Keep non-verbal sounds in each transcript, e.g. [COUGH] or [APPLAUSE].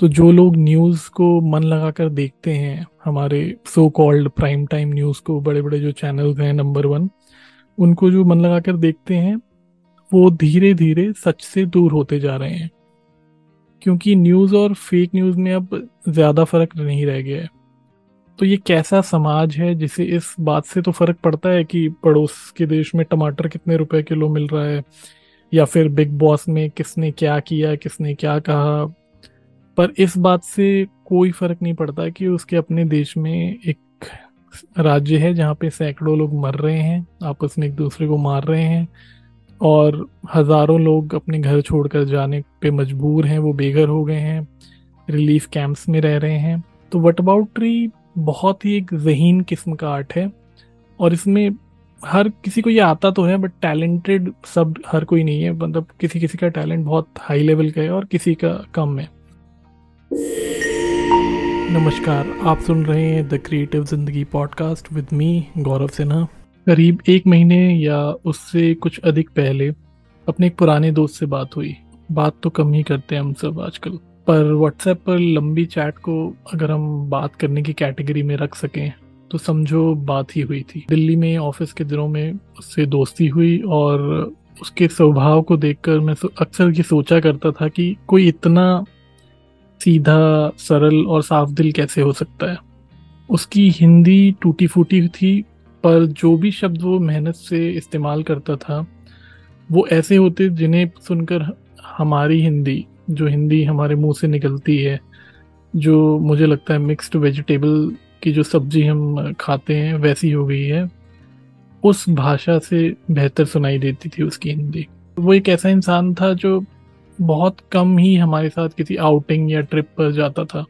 तो जो लोग न्यूज़ को मन लगाकर देखते हैं, हमारे so called prime time news को बड़े बड़े जो चैनल्स हैं नंबर वन उनको जो मन लगाकर देखते हैं, वो धीरे धीरे सच से दूर होते जा रहे हैं। क्योंकि न्यूज़ और फेक न्यूज़ में अब ज़्यादा फ़र्क नहीं रह गया है। तो ये कैसा समाज है जिसे इस बात से तो फ़र्क पड़ता है कि पड़ोस के देश में टमाटर कितने रुपए किलो मिल रहा है, या फिर बिग बॉस में किसने क्या किया, किसने क्या कहा पर इस बात से कोई फ़र्क नहीं पड़ता कि उसके अपने देश में एक राज्य है जहाँ पे सैकड़ों लोग मर रहे हैं, आपस में एक दूसरे को मार रहे हैं और हज़ारों लोग अपने घर छोड़कर जाने पे मजबूर हैं, वो बेघर हो गए हैं, रिलीफ कैंप्स में रह रहे हैं। तो वट अबाउट ट्री बहुत ही एक जहीन किस्म का आर्ट है और इसमें हर किसी को ये आता तो है बट टैलेंटेड सब, हर कोई नहीं है। मतलब किसी किसी का टैलेंट बहुत हाई लेवल का है और किसी का कम है। नमस्कार, आप सुन रहे हैं the creative Zindagi podcast with me Gaurav Sinha करीब एक महीने या उससे कुछ अधिक पहले अपने एक पुराने दोस्त से बात हुई। बात तो कम ही करते हैं हम सब आजकल। पर व्हाट्सएप पर लंबी चैट को अगर हम बात करने की कैटेगरी में रख सकें तो समझो बात ही हुई थी। दिल्ली में ऑफ़िस के दिनों में उससे दोस्ती हुई और उसके स्वभाव को देखकर मैं अक्सर ये सोचा करता था कि कोई इतना सीधा, सरल और साफ़ दिल कैसे हो सकता है? उसकी हिंदी टूटी फूटी थी, पर जो भी शब्द वो मेहनत से इस्तेमाल करता था, वो ऐसे होते जिन्हें सुनकर हमारी हिंदी, जो हिंदी हमारे मुँह से निकलती है, जो मुझे लगता है मिक्स्ड वेजिटेबल की जो सब्ज़ी हम खाते हैं, वैसी हो गई है, उस भाषा से बेहतर सुनाई देती थी उसकी हिंदी। वो एक ऐसा इंसान था जो बहुत कम ही हमारे साथ किसी आउटिंग या ट्रिप पर जाता था,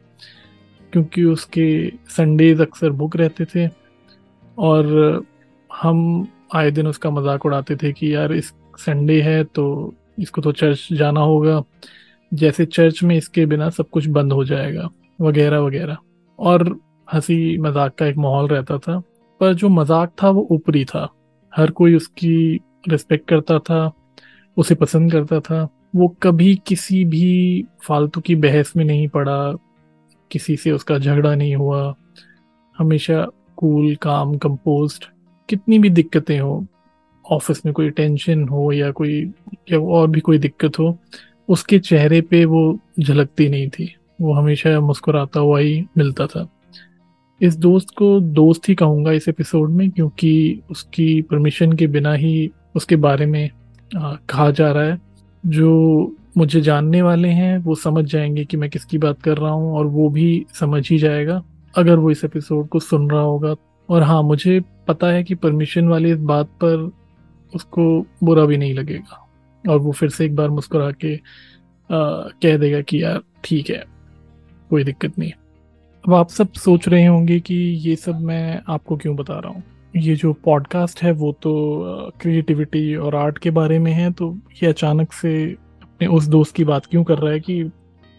क्योंकि उसके संडेज अक्सर बुक रहते थे और हम आए दिन उसका मज़ाक उड़ाते थे कि यार इस संडे है तो इसको तो चर्च जाना होगा। जैसे चर्च में इसके बिना सब कुछ बंद हो जाएगा, वगैरह वगैरह। और हँसी मज़ाक का एक माहौल रहता था, पर जो मज़ाक था वो ऊपरी था। हर कोई उसकी रिस्पेक्ट करता था, उसे पसंद करता था। वो कभी किसी भी फालतू की बहस में नहीं पड़ा, किसी से उसका झगड़ा नहीं हुआ। हमेशा कूल काम कंपोस्ट कितनी भी दिक्कतें हो ऑफ़िस में कोई टेंशन हो या कोई, या और भी कोई दिक्कत हो, उसके चेहरे पे वो झलकती नहीं थी। वो हमेशा मुस्कुराता हुआ ही मिलता था। इस दोस्त को दोस्त ही कहूँगा इस एपिसोड में, क्योंकि उसकी परमिशन के बिना ही उसके बारे में कहा जा रहा है। जो मुझे जानने वाले हैं वो समझ जाएँगे कि मैं किसकी बात कर रहा हूँ और वो भी समझ ही जाएगा। अगर वो इस एपिसोड को सुन रहा होगा। और हाँ मुझे पता है कि परमिशन वाली इस बात पर उसको बुरा भी नहीं लगेगा। और वो फिर से एक बार मुस्कुरा के आ, कह देगा कि यार ठीक है कोई दिक्कत नहीं। अब आप सब सोच रहे होंगे कि ये सब मैं आपको क्यों बता रहा हूँ? ये जो पॉडकास्ट है, वो तो क्रिएटिविटी और आर्ट के बारे में है तो ये अचानक से अपने उस दोस्त की बात क्यों कर रहा है कि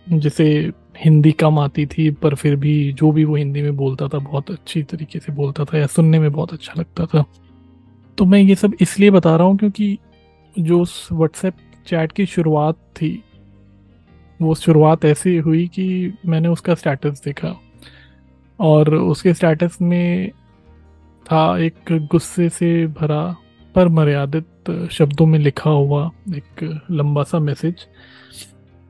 जिसे हिंदी कम आती थी, पर फिर भी जो भी वो हिंदी में बोलता था, बहुत अच्छी तरीके से बोलता था या सुनने में बहुत अच्छा लगता था। तो मैं ये सब इसलिए बता रहा हूँ क्योंकि जो उस व्हाट्सएप चैट की शुरुआत थी, वो शुरुआत ऐसी हुई कि मैंने उसका स्टेटस देखा। और उसके स्टेटस में था एक गुस्से से भरा, पर मर्यादित शब्दों में लिखा हुआ एक लंबा सा मैसेज।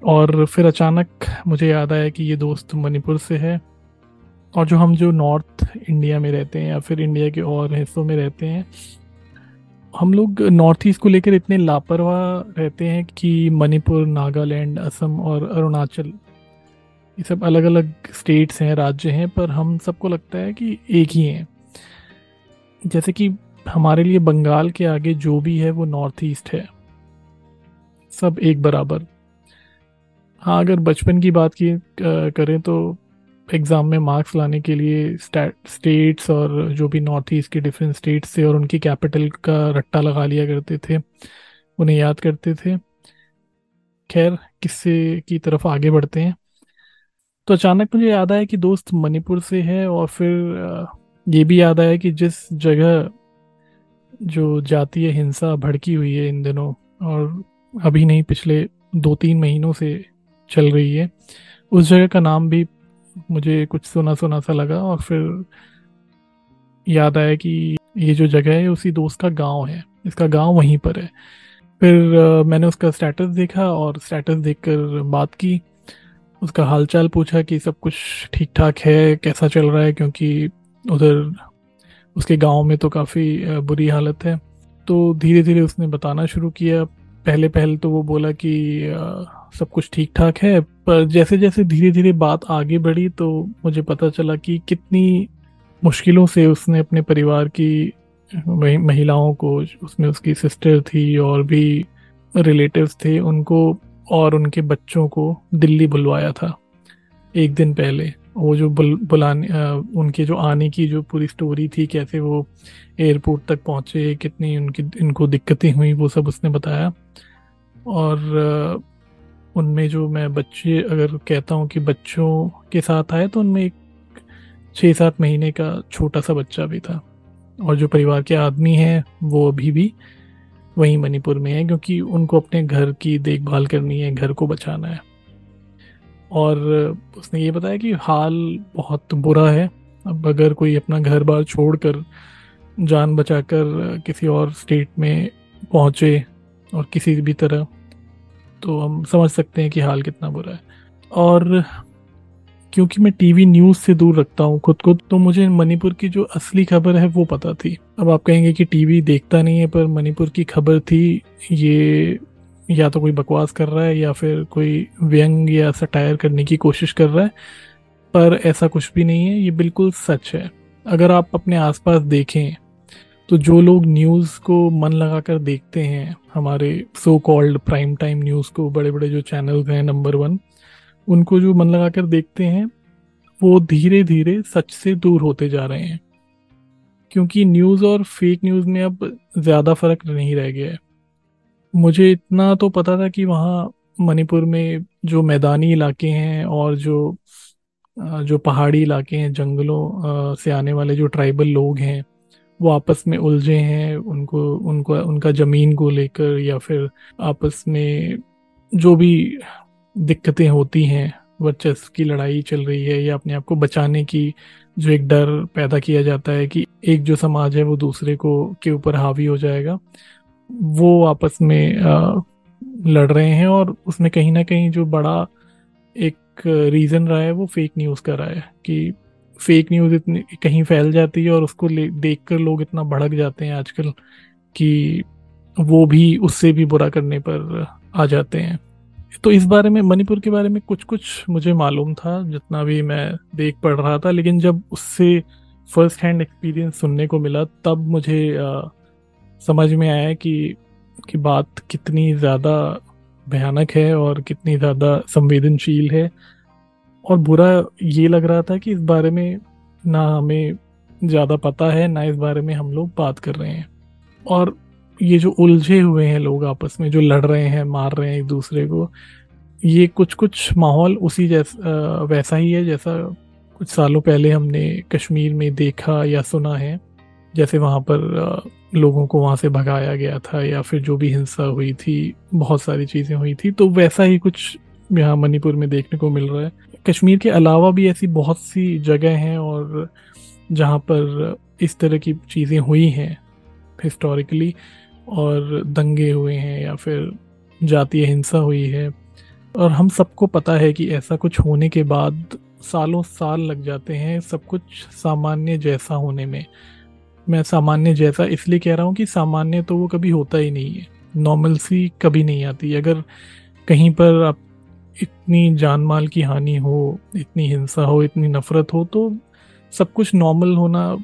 और फिर अचानक मुझे याद आया कि ये दोस्त मणिपुर से है, और जो हम जो नॉर्थ इंडिया में रहते हैं या फिर इंडिया के और हिस्सों में रहते हैं, हम लोग नॉर्थ ईस्ट को लेकर इतने लापरवाह रहते हैं कि मणिपुर, नागालैंड, असम और अरुणाचल, ये सब अलग अलग स्टेट्स हैं, राज्य हैं, पर हम सबको लगता है कि एक ही हैं। जैसे कि हमारे लिए बंगाल के आगे जो भी है वो नॉर्थ ईस्ट है। सब एक बराबर। हाँ अगर बचपन की बात की करें तो एग्ज़ाम में मार्क्स लाने के लिए स्टेट्स और जो भी नॉर्थ ईस्ट के डिफरेंट स्टेट्स थे और उनकी कैपिटल का रट्टा लगा लिया करते थे, उन्हें याद करते थे। खैर, किस्से की तरफ़ आगे बढ़ते हैं? तो अचानक मुझे याद आया कि दोस्त मणिपुर से है और फिर ये भी याद आया कि जिस जगह जो जातीय हिंसा भड़की हुई है इन दिनों और अभी नहीं, पिछले दो तीन महीनों से चल रही है, उस जगह का नाम भी मुझे कुछ सुना सुना सा लगा और फिर याद आया कि ये जो जगह है, उसी दोस्त का गाँव है। इसका गाँव वहीं पर है। फिर मैंने उसका स्टेटस देखा और स्टेटस देखकर बात की। उसका हालचाल पूछा कि सब कुछ ठीक ठाक है, कैसा चल रहा है, क्योंकि उधर उसके गाँव में तो काफ़ी बुरी हालत है। तो धीरे धीरे उसने बताना शुरू किया। पहले पहले तो वो बोला कि सब कुछ ठीक ठाक है, पर जैसे जैसे धीरे धीरे बात आगे बढ़ी तो मुझे पता चला कि कितनी मुश्किलों से उसने अपने परिवार की महिलाओं को, उसमें उसकी सिस्टर थी और भी रिलेटिव्स थे, उनको और उनके बच्चों को दिल्ली बुलवाया था, एक दिन पहले। वो जो बुल, बुलाने उनके जो आने की जो पूरी स्टोरी थी, कैसे वो एयरपोर्ट तक पहुँचे, कितनी उनकी, इनको दिक्कतें हुई, वो सब उसने बताया। और उनमें जो मैं बच्चे, अगर कहता हूँ कि बच्चों के साथ आए तो उनमें एक छः सात महीने का छोटा सा बच्चा भी था। और जो परिवार के आदमी हैं, वो अभी भी वहीं मणिपुर में है, क्योंकि उनको अपने घर की देखभाल करनी है, घर को बचाना है। और उसने ये बताया कि हाल बहुत बुरा है। अब अगर कोई अपना घर बार छोड़कर जान बचाकर किसी और स्टेट में पहुँचे और किसी भी तरह तो हम समझ सकते हैं कि हाल कितना बुरा है। और क्योंकि मैं टीवी न्यूज़ से दूर रखता हूँ खुद को तो मुझे मणिपुर की जो असली खबर है वो पता थी। अब आप कहेंगे कि टीवी देखता नहीं है, पर मणिपुर की खबर थी ये या तो कोई बकवास कर रहा है या फिर कोई व्यंग या सटायर करने की कोशिश कर रहा है, पर ऐसा कुछ भी नहीं है, ये बिल्कुल सच है। अगर आप अपने आसपास देखें तो जो लोग न्यूज़ को मन लगाकर देखते हैं, हमारे so called prime time news को बड़े बड़े जो चैनल्स हैं नंबर वन उनको जो मन लगाकर देखते हैं, वो धीरे धीरे सच से दूर होते जा रहे हैं। क्योंकि न्यूज़ और फेक न्यूज़ में अब ज़्यादा फ़र्क नहीं रह गया है। मुझे इतना तो पता था कि वहाँ मणिपुर में जो मैदानी इलाके हैं और जो जो पहाड़ी इलाके हैं, जंगलों से आने वाले जो ट्राइबल लोग हैं, वो आपस में उलझे हैं, उनको उनको, उनका ज़मीन को लेकर या फिर आपस में जो भी दिक्कतें होती हैं, वर्चस्व की लड़ाई चल रही है या अपने आप को बचाने की जो एक डर पैदा किया जाता है कि एक जो समाज है वो दूसरे को, के ऊपर हावी हो जाएगा वो आपस में लड़ रहे हैं और उसमें कहीं ना कहीं जो बड़ा एक रीज़न रहा है वो फेक न्यूज़ का रहा है कि फेक न्यूज़ इतनी कहीं फैल जाती है और उसको ले देखकर लोग इतना भड़क जाते हैं आजकल कि वो भी उससे भी बुरा करने पर आ जाते हैं। तो इस बारे में मणिपुर के बारे में कुछ कुछ मुझे मालूम था जितना भी मैं देख पढ़ रहा था लेकिन जब उससे फ़र्स्ट हैंड एक्सपीरियंस सुनने को मिला तब मुझे अ, समझ में आया कि कि बात कितनी ज़्यादा भयानक है और कितनी ज़्यादा संवेदनशील है। और बुरा ये लग रहा था कि इस बारे में ना हमें ज़्यादा पता है, ना इस बारे में हम लोग बात कर रहे हैं। और ये जो उलझे हुए हैं लोग आपस में, जो लड़ रहे हैं, मार रहे हैं एक दूसरे को, ये कुछ कुछ माहौल उसी जैसा वैसा ही है जैसा कुछ सालों पहले हमने कश्मीर में देखा या सुना है। जैसे वहाँ पर लोगों को वहाँ से भगाया गया था या फिर जो भी हिंसा हुई थी, बहुत सारी चीज़ें हुई थी तो वैसा ही कुछ यहाँ मणिपुर में देखने को मिल रहा है। कश्मीर के अलावा भी ऐसी बहुत सी जगह हैं और जहाँ पर इस तरह की चीज़ें हुई हैं हिस्टोरिकली और दंगे हुए हैं या फिर जातीय हिंसा हुई है। और हम सबको पता है कि ऐसा कुछ होने के बाद सालों साल लग जाते हैं सब कुछ सामान्य जैसा होने में। मैं सामान्य जैसा इसलिए कह रहा हूँ कि सामान्य तो वो कभी होता ही नहीं है। नॉर्मल सी कभी नहीं आती। अगर कहीं पर आप इतनी जान माल की हानि हो, इतनी हिंसा हो, इतनी नफरत हो तो सब कुछ नॉर्मल होना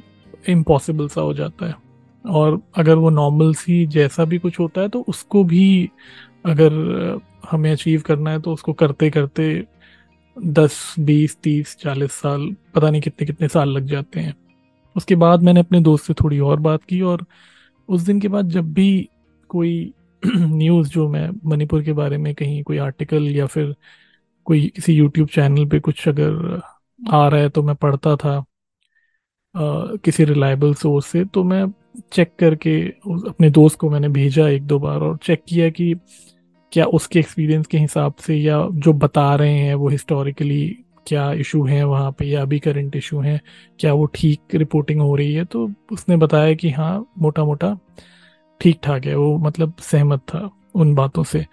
इम्पॉसिबल सा हो जाता है। और अगर वो नॉर्मल सी जैसा भी कुछ होता है तो उसको भी अगर हमें अचीव करना है तो उसको करते करते दस, बीस, तीस, चालीस साल, पता नहीं कितने कितने साल लग जाते हैं। उसके बाद मैंने अपने दोस्त से थोड़ी और बात की और उस दिन के बाद जब भी कोई [CLEARS THROAT] न्यूज़ जो मैं मणिपुर के बारे में कहीं कोई आर्टिकल या फिर कोई किसी यूट्यूब चैनल पे कुछ अगर आ रहा है तो मैं पढ़ता था अ, किसी रिलायबल सोर्स से तो मैं चेक करके अपने दोस्त को मैंने भेजा एक दो बार और चेक किया कि क्या उसके एक्सपीरियंस के हिसाब से या जो बता रहे हैं वो हिस्टोरिकली क्या इशू हैं वहाँ पे, या अभी करंट इशू हैं, क्या वो ठीक रिपोर्टिंग हो रही है? तो उसने बताया कि हाँ मोटा मोटा ठीक ठाक है, वो मतलब सहमत था उन बातों से।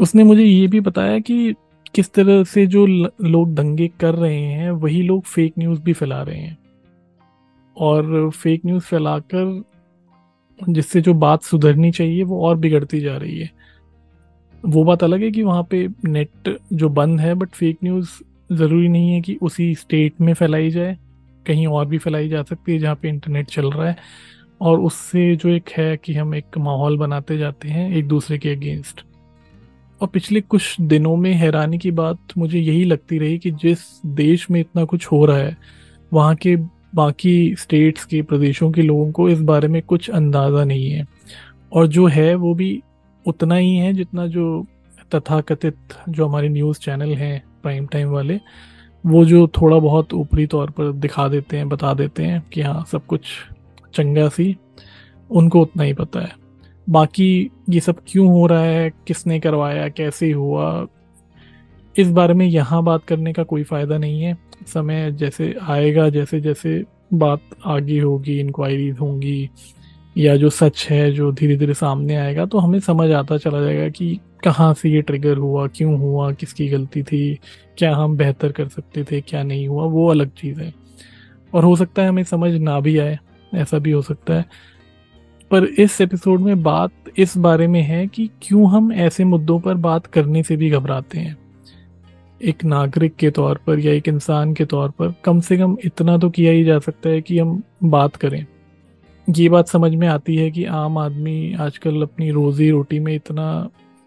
उसने मुझे ये भी बताया कि किस तरह से जो लोग दंगे कर रहे हैं, वही लोग फेक न्यूज़ भी फैला रहे हैं। और फेक न्यूज़ फैलाकर जिससे जो बात सुधरनी चाहिए, वो और बिगड़ती जा रही है। वो बात अलग है कि वहाँ पे नेट जो बंद है बट फेक न्यूज़ ज़रूरी नहीं है कि उसी स्टेट में फैलाई जाए, कहीं और भी फैलाई जा सकती है जहाँ पे इंटरनेट चल रहा है। और उससे जो एक है कि हम एक माहौल बनाते जाते हैं एक दूसरे के अगेंस्ट और पिछले कुछ दिनों में हैरानी की बात मुझे यही लगती रही कि जिस देश में इतना कुछ हो रहा है, वहाँ के बाकी स्टेट्स के प्रदेशों के लोगों को इस बारे में कुछ अंदाज़ा नहीं है। और जो है वो भी उतना ही है जितना जो तथाकथित जो हमारे न्यूज़ चैनल हैं प्राइम टाइम वाले, वो जो थोड़ा बहुत ऊपरी तौर पर दिखा देते हैं, बता देते हैं कि हाँ सब कुछ चंगा सी, उनको उतना ही पता है। बाकी ये सब क्यों हो रहा है, किसने करवाया, कैसे हुआ, इस बारे में यहाँ बात करने का कोई फ़ायदा नहीं है। समय जैसे आएगा जैसे जैसे बात आगे होगी इंक्वायरीज होंगी या जो सच है, जो धीरे धीरे सामने आएगा तो हमें समझ आता चला जाएगा कि कहाँ से ये ट्रिगर हुआ, क्यों हुआ, किसकी गलती थी, क्या हम बेहतर कर सकते थे, क्या नहीं हुआ, वो अलग चीज़ है। और हो सकता है हमें समझ ना भी आए, ऐसा भी हो सकता है। पर इस एपिसोड में बात इस बारे में है कि क्यों हम ऐसे मुद्दों पर बात करने से भी घबराते हैं। एक नागरिक के तौर पर या एक इंसान के तौर पर कम से कम इतना तो किया ही जा सकता है कि हम बात करें। ये बात समझ में आती है कि आम आदमी आजकल अपनी रोज़ी रोटी में इतना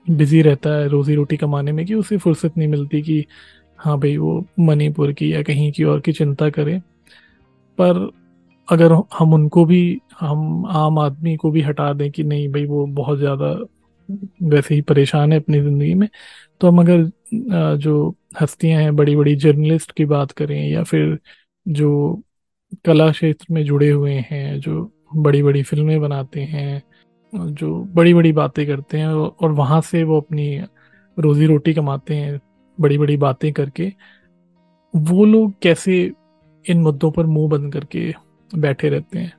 बिज़ी रहता है, रोज़ी रोटी कमाने में कि उसे फुर्सत नहीं मिलती कि हाँ भाई, वो मणिपुर की या कहीं की और की चिंता करे। पर अगर हम उनको भी, हम आम आदमी को भी हटा दें कि नहीं भाई, वो बहुत ज़्यादा वैसे ही परेशान है अपनी ज़िंदगी में तो हम अगर जो हस्तियाँ हैं बड़ी बड़ी जर्नलिस्ट की बात करें या फिर जो कला क्षेत्र में जुड़े हुए हैं, जो बड़ी बड़ी फ़िल्में बनाते हैं, जो बड़ी बड़ी बातें करते हैं और वहाँ से वो अपनी रोजी रोटी कमाते हैं बड़ी बड़ी बातें करके। वो लोग कैसे इन मुद्दों पर मुँह बंद करके बैठे रहते हैं?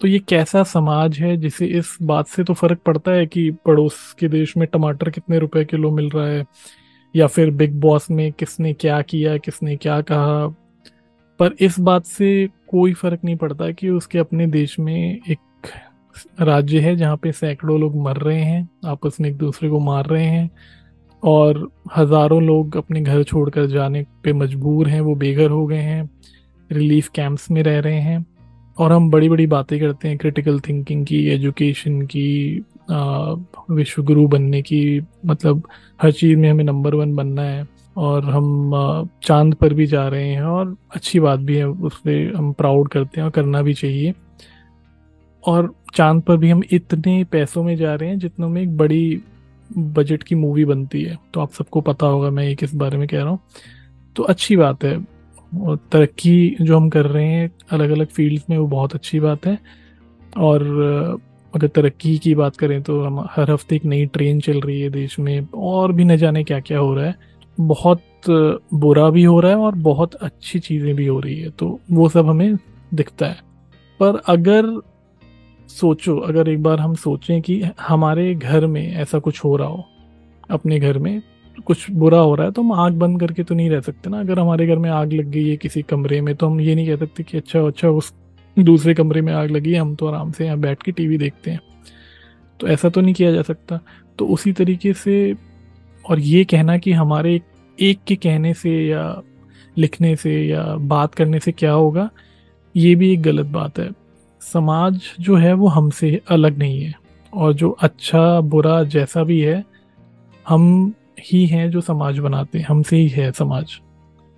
तो ये कैसा समाज है जिसे इस बात से तो फ़र्क पड़ता है कि पड़ोस के देश में टमाटर कितने रुपए किलो मिल रहा है? या फिर बिग बॉस में किसने क्या किया, किसने क्या कहा? पर इस बात से कोई फ़र्क नहीं पड़ता कि उसके अपने देश में एक राज्य है जहाँ पे सैकड़ों लोग मर रहे हैं, आपस में एक दूसरे को मार रहे हैं और हज़ारों लोग अपने घर छोड़कर जाने पे मजबूर हैं, वो बेघर हो गए हैं रिलीफ कैंप्स में रह रहे हैं और हम बड़ी बड़ी बातें करते हैं क्रिटिकल थिंकिंग की एजुकेशन की विश्वगुरु बनने की मतलब हर चीज़ में हमें नंबर वन बनना है। और हम चाँद पर भी जा रहे हैं और अच्छी बात भी है, उससे हम प्राउड करते हैं और करना भी चाहिए। और चाँद पर भी हम इतने पैसों में जा रहे हैं जितनों में एक बड़ी बजट की मूवी बनती है। तो आप सबको पता होगा, मैं ये किस बारे में कह रहा हूँ। तो अच्छी बात है, और तरक्की जो हम कर रहे हैं अलग अलग फील्ड्स में वो बहुत अच्छी बात है। और अगर तरक्की की बात करें तो हम हर हफ़्ते एक नई ट्रेन चल रही है देश में और भी न जाने क्या क्या हो रहा है। बहुत बुरा भी हो रहा है और बहुत अच्छी चीज़ें भी हो रही है तो वो सब हमें दिखता है। पर अगर सोचो, अगर एक बार हम सोचें कि हमारे घर में ऐसा कुछ हो रहा हो, अपने घर में कुछ बुरा हो रहा है तो हम आग बंद करके तो नहीं रह सकते ना। अगर हमारे घर में आग लग गई है किसी कमरे में तो हम ये नहीं कह सकते कि अच्छा अच्छा उस दूसरे कमरे में आग लगी है, हम तो आराम से यहाँ बैठ के टीवी देखते हैं। तो ऐसा तो नहीं किया जा सकता। तो उसी तरीके से और ये कहना कि हमारे एक के कहने से या लिखने से या बात करने से क्या होगा? ये भी एक गलत बात है। समाज जो है वो हमसे अलग नहीं है और जो अच्छा बुरा जैसा भी है, हम ही हैं जो समाज बनाते हैं, हमसे ही है समाज।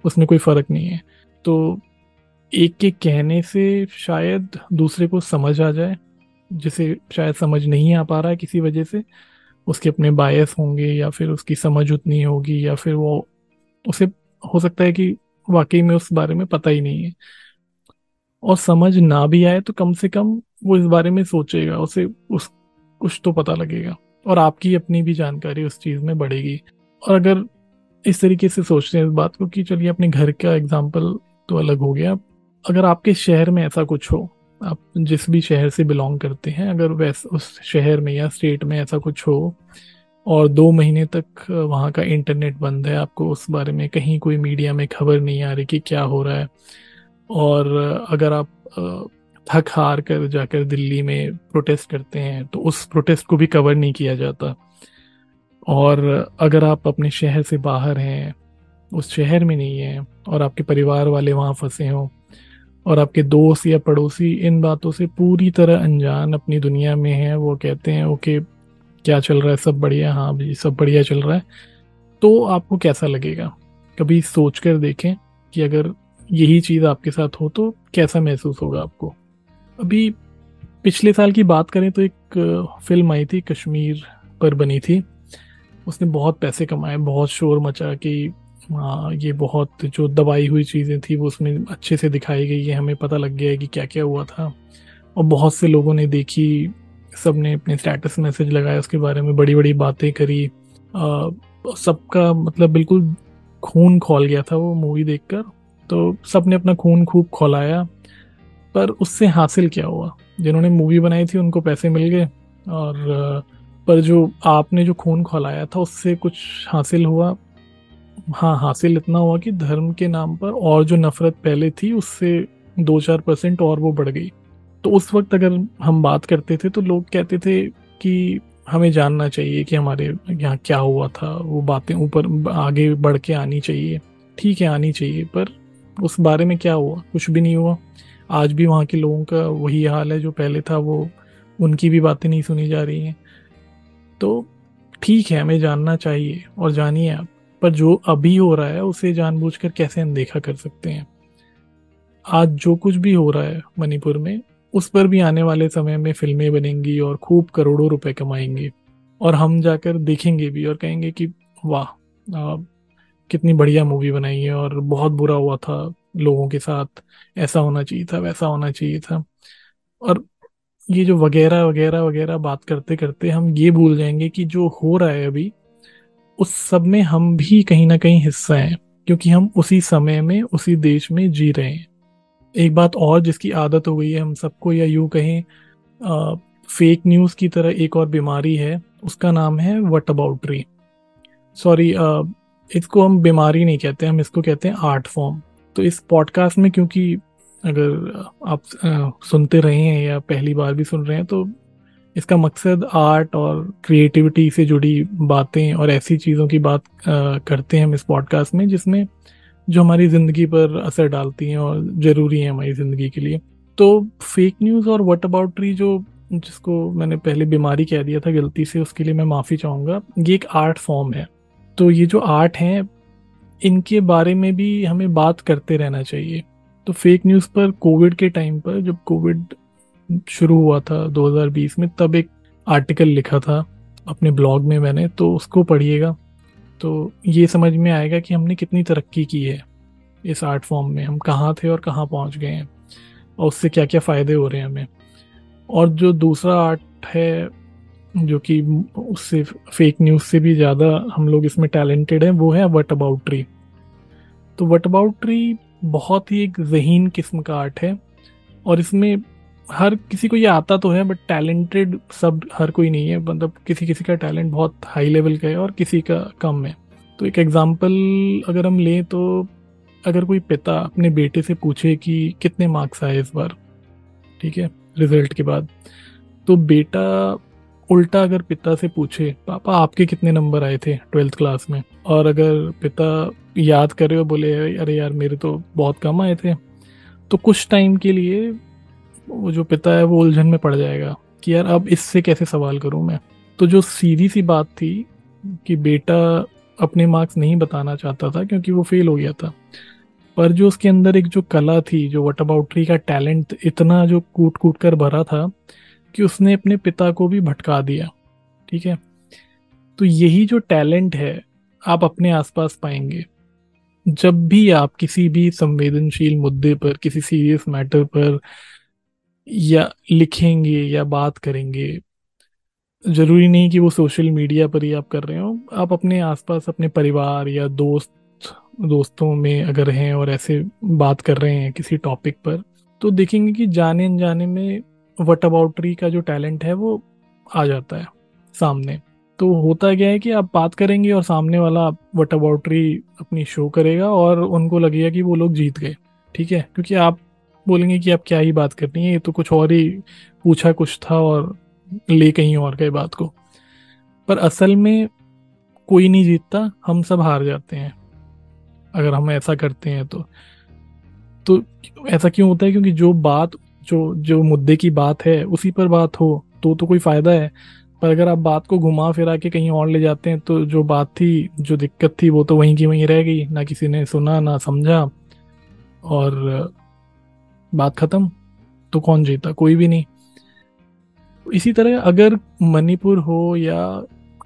उसमें कोई फ़र्क नहीं है। तो एक के कहने से शायद दूसरे को समझ आ जाए, जिसे शायद समझ नहीं आ पा रहा है किसी वजह से उसके अपने बायस होंगे या फिर उसकी समझ उतनी होगी या फिर वो उसे, हो सकता है कि वाकई में उस बारे में पता ही नहीं है। और समझ ना भी आए तो कम से कम वो इस बारे में सोचेगा, उसे उस, कुछ तो पता लगेगा और आपकी अपनी भी जानकारी उस चीज़ में बढ़ेगी। और अगर इस तरीके से सोचते हैं इस बात को कि चलिए अपने घर का एग्ज़ाम्पल तो अलग हो गया। अगर आपके शहर में ऐसा कुछ हो आप जिस भी शहर से बिलोंग करते हैं, अगर वैस, उस शहर में या स्टेट में ऐसा कुछ हो, और दो महीने तक वहाँ का इंटरनेट बंद है, आपको उस बारे में कहीं कोई मीडिया में खबर नहीं आ रही कि क्या हो रहा है, और अगर आप थक हार कर जाकर दिल्ली में प्रोटेस्ट करते हैं तो उस प्रोटेस्ट को भी कवर नहीं किया जाता। और अगर आप अपने शहर से बाहर हैं, उस शहर में नहीं हैं, और आपके परिवार वाले वहाँ फंसे हों और आपके दोस्त या पड़ोसी इन बातों से पूरी तरह अनजान अपनी दुनिया में है, वो कहते हैं, ओके, क्या चल रहा है? सब बढ़िया? हाँ भाई सब बढ़िया चल रहा है। तो आपको कैसा लगेगा? कभी सोच कर देखें कि अगर यही चीज़ आपके साथ हो तो कैसा महसूस होगा आपको? अभी पिछले साल की बात करें तो एक फ़िल्म आई थी, कश्मीर पर बनी थी। उसने बहुत पैसे कमाए, बहुत शोर मचा कि हाँ ये बहुत जो दबाई हुई चीज़ें थी, वो उसमें अच्छे से दिखाई गई है हमें पता लग गया है कि क्या क्या हुआ था। और बहुत से लोगों ने देखी सबने अपने स्टेटस मैसेज लगाया उसके बारे में बड़ी बड़ी बातें करी। सबका मतलब बिल्कुल खून खोल गया था वो मूवी देखकर। तो सबने अपना खून खूब खोलाया, पर उससे हासिल क्या हुआ? जिन्होंने मूवी बनाई थी, उनको पैसे मिल गए, और, पर जो आपने जो खून खोलाया था, उससे कुछ हासिल हुआ? हाँ हासिल इतना हुआ कि धर्म के नाम पर और जो नफरत पहले थी, उससे दो चार परसेंट और वो बढ़ गई। तो उस वक्त अगर हम बात करते थे तो लोग कहते थे कि हमें जानना चाहिए कि हमारे यहाँ क्या हुआ था, वो बातें ऊपर, आगे बढ़ के आनी चाहिए। ठीक है, आनी चाहिए, पर उस बारे में क्या हुआ? कुछ भी नहीं हुआ। आज भी वहाँ के लोगों का वही हाल है, जो पहले था, वो उनकी भी बातें नहीं सुनी जा रही हैं। तो ठीक है, हमें जानना चाहिए, और जानिए आप। पर जो अभी हो रहा है, उसे जानबूझकर कैसे अनदेखा कर सकते हैं? आज जो कुछ भी हो रहा है मणिपुर में, उस पर भी आने वाले समय में फ़िल्में बनेंगी और खूब करोड़ों रुपए कमाएँगे। और हम जाकर देखेंगे भी और कहेंगे कि, वाह कितनी बढ़िया मूवी बनाई है और बहुत बुरा हुआ था लोगों के साथ। ऐसा होना चाहिए था, वैसा होना चाहिए था। और ये जो वगैरह वगैरह वगैरह बात करते करते हम ये भूल जाएँगे कि जो हो रहा है अभी उस सब में हम भी कहीं ना कहीं हिस्सा हैं क्योंकि हम उसी समय में उसी देश में जी रहे हैं। एक बात और जिसकी आदत हो गई है हम सबको या यूँ कहें आ, फेक न्यूज़ की तरह एक और बीमारी है उसका नाम है वट अबाउटरी सॉरी इसको हम बीमारी नहीं कहते हम इसको कहते हैं आर्ट फॉर्म तो इस पॉडकास्ट में क्योंकि अगर आप आ, सुनते रहे हैं या पहली बार भी सुन रहे हैं तो इसका मकसद आर्ट और क्रिएटिविटी से जुड़ी बातें और ऐसी चीज़ों की बात करते हैं हम इस पॉडकास्ट में, जिसमें जो हमारी ज़िंदगी पर असर डालती हैं और ज़रूरी हैं हमारी ज़िंदगी के लिए। तो फेक न्यूज़ और वट अबाउटरी जो, जिसको मैंने पहले बीमारी कह दिया था, गलती से, उसके लिए मैं माफ़ी चाहूँगा, ये एक आर्ट फॉर्म है। तो ये जो आर्ट हैं, इनके बारे में भी हमें बात करते रहना चाहिए। तो फेक न्यूज़ पर कोविड के टाइम पर, जब कोविड शुरू हुआ था 2020 में, तब एक आर्टिकल लिखा था अपने ब्लॉग में मैंने तो उसको पढ़िएगा। तो ये समझ में आएगा कि हमने कितनी तरक्की की है इस आर्ट फॉर्म में, हम कहाँ थे और कहाँ पहुँच गए हैं और उससे क्या क्या फ़ायदे हो रहे हैं हमें। और जो दूसरा आर्ट है, जो कि उससे फेक न्यूज़ से भी ज़्यादा हम लोग इसमें टैलेंटेड हैं, वो है वट अबाउट ट्री तो वट अबाउट ट्री बहुत ही एक जहीन किस्म का आर्ट है और इसमें हर किसी को ये आता तो है बट टैलेंटेड सब, हर कोई नहीं है। मतलब किसी किसी का टैलेंट बहुत हाई लेवल का है और किसी का कम है। तो एक एग्जांपल अगर हम लें तो अगर कोई पिता अपने बेटे से पूछे कि कितने मार्क्स आए इस बार, ठीक है रिज़ल्ट के बाद तो बेटा उल्टा अगर पिता से पूछे, पापा, आपके कितने नंबर आए थे ट्वेल्थ क्लास में? और अगर पिता याद करे और बोले, अरे यार, मेरे तो बहुत कम आए थे। तो कुछ टाइम के लिए वो जो पिता है, वो उलझन में पड़ जाएगा कि यार अब इससे कैसे सवाल करूँ मैं? तो जो सीधी सी बात थी कि बेटा अपने मार्क्स नहीं बताना चाहता था क्योंकि वो फेल हो गया था। पर जो उसके अंदर एक जो कला थी, जो वट अबाउट्री का टैलेंट इतना जो कूट कूट कर भरा था कि उसने अपने पिता को भी भटका दिया, ठीक है? तो यही जो टैलेंट है, आप अपने आसपास पाएँगे। जब भी आप किसी भी संवेदनशील मुद्दे पर, किसी सीरियस मैटर पर या लिखेंगे या बात करेंगे। ज़रूरी नहीं कि वो सोशल मीडिया पर ही आप कर रहे हो। आप अपने आसपास अपने परिवार या दोस्त, दोस्तों में अगर हैं और ऐसे बात कर रहे हैं किसी टॉपिक पर तो देखेंगे कि जाने अनजाने में वट अबाउटरी का जो टैलेंट है वो आ जाता है सामने। तो होता क्या है कि आप बात करेंगे और सामने वाला वट अबाउटरी अपनी शो करेगा और उनको लगेगा कि वो लोग जीत गए। ठीक है? क्योंकि आप बोलेंगे कि आप क्या ही बात करनी है, ये तो कुछ और ही पूछा कुछ था और ले कहीं और गए बात को। पर असल में कोई नहीं जीतता, हम सब हार जाते हैं। अगर हम ऐसा करते हैं तो। तो ऐसा क्यों होता है? क्योंकि जो बात, जो जो मुद्दे की बात है, उसी पर बात हो तो तो कोई फ़ायदा है। पर अगर आप बात को घुमा फिरा के कहीं और ले जाते हैं तो जो बात थी, जो दिक्कत थी, वो तो वहीं की वहीं रह गई। ना किसी ने सुना, ना समझा। और बात खत्म तो कौन जीता? कोई भी नहीं। इसी तरह अगर मणिपुर हो या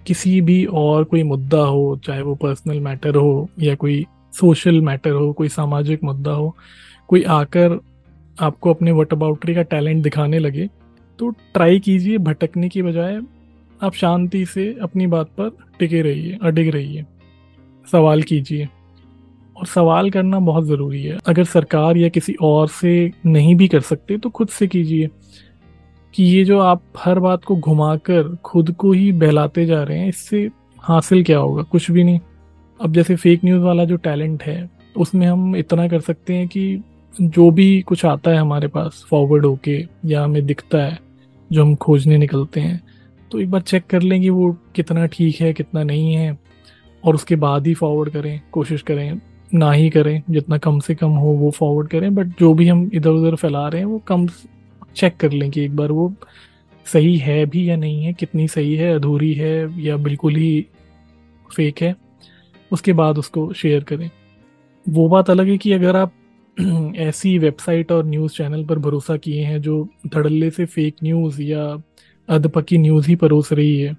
किसी भी और कोई मुद्दा हो, चाहे वो पर्सनल मैटर हो या कोई सोशल मैटर हो, कोई सामाजिक मुद्दा हो, कोई आकर आपको अपने वट अबाउटरी का टैलेंट दिखाने लगे तो ट्राई कीजिए भटकने की बजाय आप शांति से अपनी बात पर टिके रहिए, अडिग रहिए। सवाल कीजिए। और सवाल करना बहुत ज़रूरी है। अगर सरकार या किसी और से नहीं भी कर सकते तो खुद से कीजिए कि ये जो आप हर बात को घुमाकर खुद को ही बहलाते जा रहे हैं, इससे हासिल क्या होगा? कुछ भी नहीं। अब जैसे फेक न्यूज़ वाला जो टैलेंट है, उसमें हम इतना कर सकते हैं कि जो भी कुछ आता है हमारे पास फॉरवर्ड होके या हमें दिखता है, जो हम खोजने निकलते हैं तो एक बार चेक कर लें कि वो कितना ठीक है, कितना नहीं है, और उसके बाद ही फॉरवर्ड करें, कोशिश करें। ना ही करें, जितना कम से कम हो वो फॉरवर्ड करें बट जो भी हम इधर उधर फैला रहे हैं, वो कम चेक कर लें कि एक बार वो सही है भी या नहीं है, कितनी सही है, अधूरी है या बिल्कुल ही फेक है, उसके बाद उसको शेयर करें। वो बात अलग है कि अगर आप [CLEARS THROAT] ऐसी वेबसाइट और न्यूज़ चैनल पर भरोसा किए हैं जो धड़ल्ले से फेक न्यूज़ या अधपकी न्यूज़ ही परोस रही है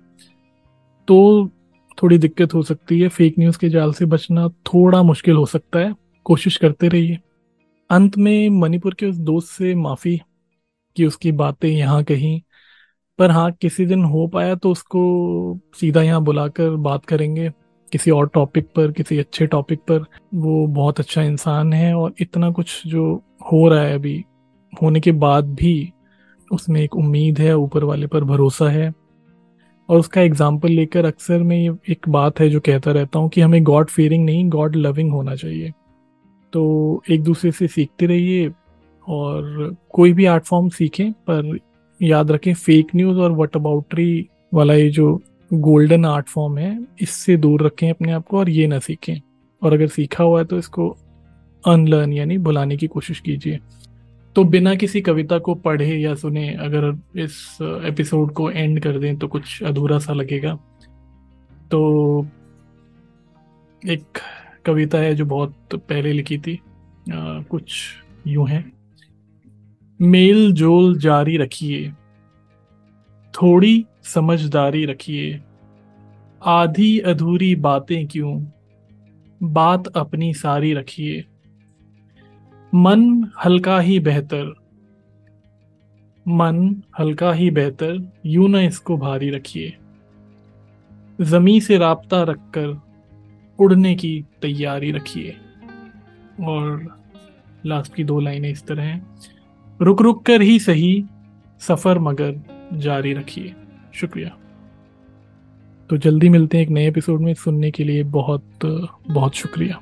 तो थोड़ी दिक्कत हो सकती है। फेक न्यूज़ के जाल से बचना थोड़ा मुश्किल हो सकता है। कोशिश करते रहिए। अंत में मणिपुर के उस दोस्त से माफ़ी कि उसकी बातें यहाँ कहीं, पर हाँ किसी दिन हो पाया तो उसको सीधा यहाँ बुलाकर बात करेंगे। किसी और टॉपिक पर, किसी अच्छे टॉपिक पर। वो बहुत अच्छा इंसान है और इतना कुछ जो हो रहा है अभी, होने के बाद भी उसमें एक उम्मीद है, ऊपर वाले पर भरोसा है। और उसका एग्ज़ाम्पल लेकर अक्सर मैं ये एक बात है जो कहता रहता हूँ कि हमें गॉड फेयरिंग नहीं गॉड लविंग होना चाहिए। तो एक दूसरे से सीखते रहिए और कोई भी आर्ट फॉर्म सीखें, पर याद रखें फेक न्यूज़ और वट अबाउटरी वाला ये जो गोल्डन आर्ट फॉर्म है, इससे दूर रखें अपने आप को और ये ना सीखें। और अगर सीखा हुआ है तो इसको अनलर्न यानी भुलाने की कोशिश कीजिए। तो बिना किसी कविता को पढ़े या सुने अगर इस एपिसोड को एंड कर दें तो कुछ अधूरा सा लगेगा। तो एक कविता है जो बहुत पहले लिखी थी। आ, कुछ यूँ है। मेल जोल जारी रखिए थोड़ी समझदारी रखिए आधी अधूरी बातें क्यों बात अपनी सारी रखिए। मन हल्का ही बेहतर। मन हल्का ही बेहतर, यूँ ना इसको भारी रखिए। जमी से राबता रखकर उड़ने की तैयारी रखिए। और लास्ट की दो लाइनें इस तरह हैं। रुक रुक कर ही सही सफ़र मगर जारी रखिए। शुक्रिया। तो जल्दी मिलते हैं एक नए एपिसोड में सुनने के लिए। बहुत बहुत शुक्रिया।